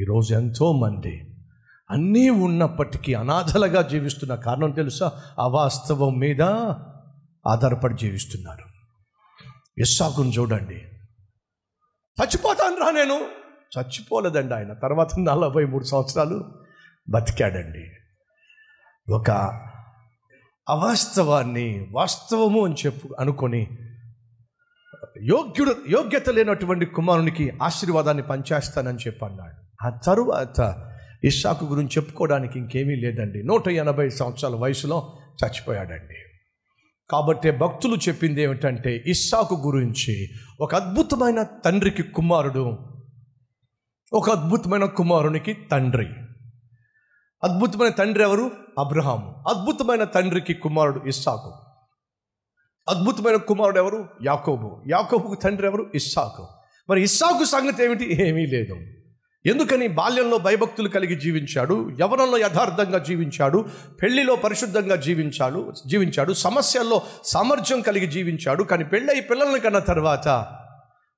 ఈరోజు ఎంతోమంది అన్నీ ఉన్నప్పటికీ అనాథలుగా జీవిస్తున్న కారణం తెలుసా? అవాస్తవం మీద ఆధారపడి జీవిస్తున్నారు. ఇస్సాకును చూడండి. చచ్చిపోతాను రా నేను. చచ్చిపోలేదండి ఆయన. తర్వాత నలభై మూడు సంవత్సరాలు బతికాడండి. ఒక అవాస్తవాన్ని వాస్తవము అని చెప్పు అనుకొని యోగ్యుడు యోగ్యత లేనటువంటి కుమారునికి ఆశీర్వాదాన్ని పంచేస్తానని చెప్పి అన్నాడు ఆ తరువాత ఇస్సాకు గురించి చెప్పుకోవడానికి ఇంకేమీ లేదండి. నూట ఎనభై సంవత్సరాల వయసులో చచ్చిపోయాడండి. కాబట్టి భక్తులు చెప్పింది ఏమిటంటే ఇస్సాకు గురించి ఒక అద్భుతమైన తండ్రికి కుమారుడు ఒక అద్భుతమైన కుమారునికి తండ్రి. అద్భుతమైన తండ్రి ఎవరు? అబ్రహాము. అద్భుతమైన తండ్రికి కుమారుడు ఇస్సాకు. అద్భుతమైన కుమారుడు ఎవరు? యాకోబు. యాకోబుకు తండ్రి ఎవరు? ఇస్సాకు. మరి ఇస్సాకు సంగతి ఏమిటి? ఏమీ లేదు. ఎందుకని బాల్యంలో భయభక్తులు కలిగి జీవించాడు యవనంలో యథార్థంగా జీవించాడు పెళ్ళిలో పరిశుద్ధంగా జీవించాడు జీవించాడు సమస్యల్లో సామర్థ్యం కలిగి జీవించాడు కానీ పెళ్ళై పిల్లల్ని కన్న తర్వాత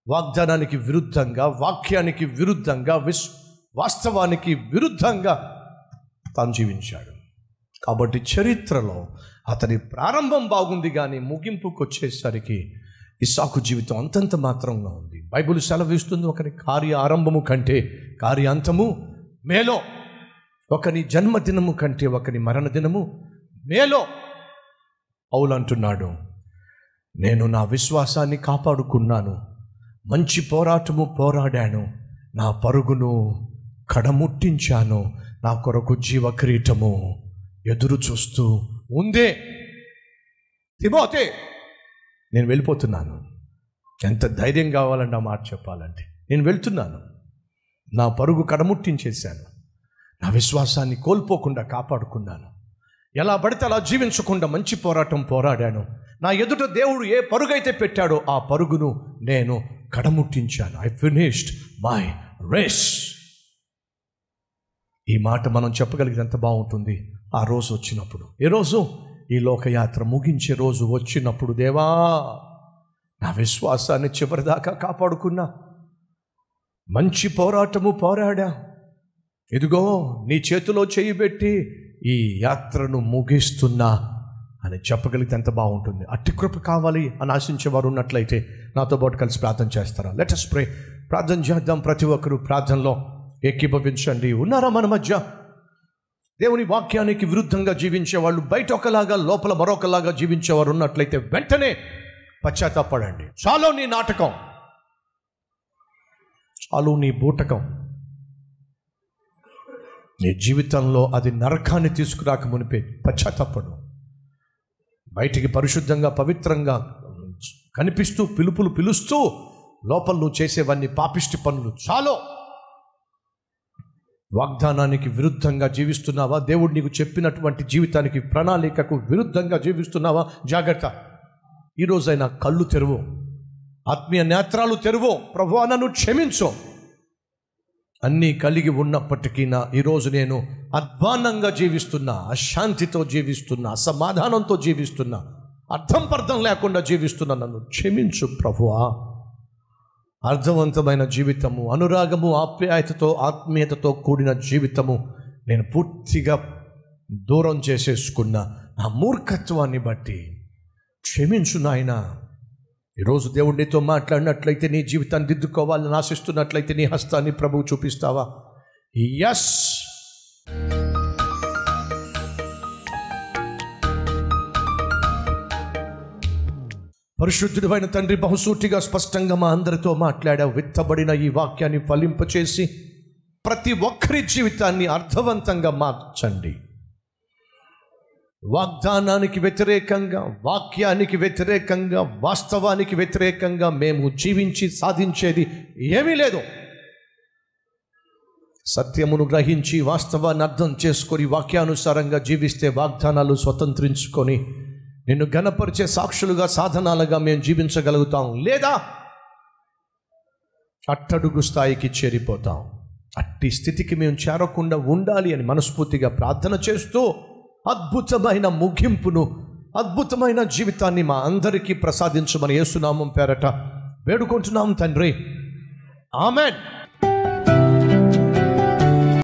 వాగ్దానానికి విరుద్ధంగా వాక్యానికి విరుద్ధంగా విశ్ వాస్తవానికి విరుద్ధంగా తాను జీవించాడు. కాబట్టి చరిత్రలో అతని ప్రారంభం బాగుంది కానీ ముగింపుకు వచ్చేసరికి ఇస్సాకు జీవితం అంతంత మాత్రంగా ఉంది. బైబిల్ సెలవిస్తుంది ఒకరి కార్య ఆరంభము కంటే కార్యాంతము మేలో. ఒకని జన్మదినము కంటే ఒకని మరణ దినము మేలో. పౌలు అంటున్నాడు నేను నా విశ్వాసాన్ని కాపాడుకున్నాను. మంచి పోరాటము పోరాడాను. నా పరుగును కడముట్టించాను. నా కొరకు జీవ కిరీటము ఎదురు చూస్తూ ఉందే. తిమోతే నేను వెళ్ళిపోతున్నాను. ఎంత ధైర్యం కావాలంటే ఆ మాట చెప్పాలంటే. నేను వెళ్తున్నాను. నా పరుగు కడముట్టించేశాను. నా విశ్వాసాన్ని కోల్పోకుండా కాపాడుకున్నాను. ఎలా పడితే అలా జీవించకుండా మంచి పోరాటం పోరాడాను. నా ఎదుట దేవుడు ఏ పరుగైతే పెట్టాడో ఆ పరుగును నేను కడముట్టించాను. ఐ ఫినిష్డ్ మై రేస్ ఈ మాట మనం చెప్పగలిగితే ఎంత బాగుంటుంది. ఆ రోజు వచ్చినప్పుడు. ఏ రోజు? ఈ లోకయాత్ర ముగించే రోజు వచ్చినప్పుడు దేవా నా విశ్వాసాన్ని చివరిదాకా కాపాడుకున్నా. మంచి పోరాటము పోరాడా. ఇదిగో నీ చేతిలో చేయి పెట్టి ఈ యాత్రను ముగిస్తున్నా అని చెప్పగలిగితే ఎంత బాగుంటుంది. అట్టి కృప కావాలి అని ఆశించేవారు ఉన్నట్లయితే నాతో పాటు కలిసి ప్రార్థన చేస్తారా? లెటస్ ప్రే ప్రార్థన చేద్దాం ప్రతి ఒక్కరూ ప్రార్థనలో ఏకీభవించండి. ఉన్నారా మన మధ్య? దేవుని వాక్యానికి విరుద్ధంగా జీవించే వాళ్ళు బయట ఒకలాగా లోపల మరొకలాగా జీవించేవారు ఉన్నట్లయితే వెంటనే పశ్చాత్తాపడండి. చాలు నీ నాటకం. చాలు నీ బూటకం. నీ జీవితంలో అది నరకాన్ని తీసుకురాక మునిపే పశ్చాత్తాపడు. బయటికి పరిశుద్ధంగా పవిత్రంగా కనిపిస్తూ పిలుపులు పిలుస్తూ లోపల నువ్వు చేసేవన్నీ పాపిష్టి పనులు. చాలో! వాగ్దానానికి విరుద్ధంగా జీవిస్తున్నావా? దేవుడు నీకు చెప్పినటువంటి జీవితానికి ప్రణాళికకు విరుద్ధంగా జీవిస్తున్నావా? జాగ్రత్త. ఈరోజైనా కళ్ళు తెరువు. ఆత్మీయ నేత్రాలు తెరువు. ప్రభు నన్ను క్షమించు. అన్నీ కలిగి ఉన్నప్పటికీ నా ఈరోజు నేను అధ్వానంగా జీవిస్తున్నా అశాంతితో జీవిస్తున్నా అసమాధానంతో జీవిస్తున్నా అర్థం పర్థం లేకుండా జీవిస్తున్నా. నన్ను క్షమించు ప్రభువా. అర్థవంతమైన జీవితము అనురాగము ఆప్యాయతతో ఆత్మీయతతో కూడిన జీవితము నేను పూర్తిగా దూరం చేసేసుకున్న నా మూర్ఖత్వాన్ని బట్టి క్షమించు నాయన. ఈరోజు దేవుడు నీతో మాట్లాడినట్లయితే నీ జీవితాన్ని దిద్దుకోవాలని ఆశిస్తున్నట్లయితే నీ హస్తాన్ని ప్రభువు చూపిస్తావా? ఎస్ పరిశుద్ధుడైన తండ్రి బహుసూటిగా స్పష్టంగా మా అందరితో మాట్లాడావు. విత్తబడిన ఈ వాక్యాన్ని ఫలింపచేసి ప్రతి ఒక్కరి జీవితాన్ని అర్థవంతంగా మార్చండి. వాగ్దానానికి వ్యతిరేకంగా వాక్యానికి వ్యతిరేకంగా వాస్తవానికి వ్యతిరేకంగా మేము జీవించి సాధించేది ఏమీ లేదు. సత్యమును గ్రహించి వాస్తవాన్ని అర్థం చేసుకొని వాక్యానుసారంగా జీవిస్తే వాగ్దానాలు స్వతంత్రించుకొని నిన్ను గణపరిచే సాక్షులుగా సాధనాలుగా మేము జీవించగలుగుతాం. లేదా అట్టడుగు స్థాయికి చేరిపోతాం. అట్టి స్థితికి మేము చేరకుండా ఉండాలి అని మనస్ఫూర్తిగా ప్రార్థన చేస్తూ అద్భుతమైన ముగింపును అద్భుతమైన జీవితాన్ని మా అందరికీ ప్రసాదించమని ఏసునామం పేరట వేడుకుంటున్నాం తండ్రి. ఆమెన్.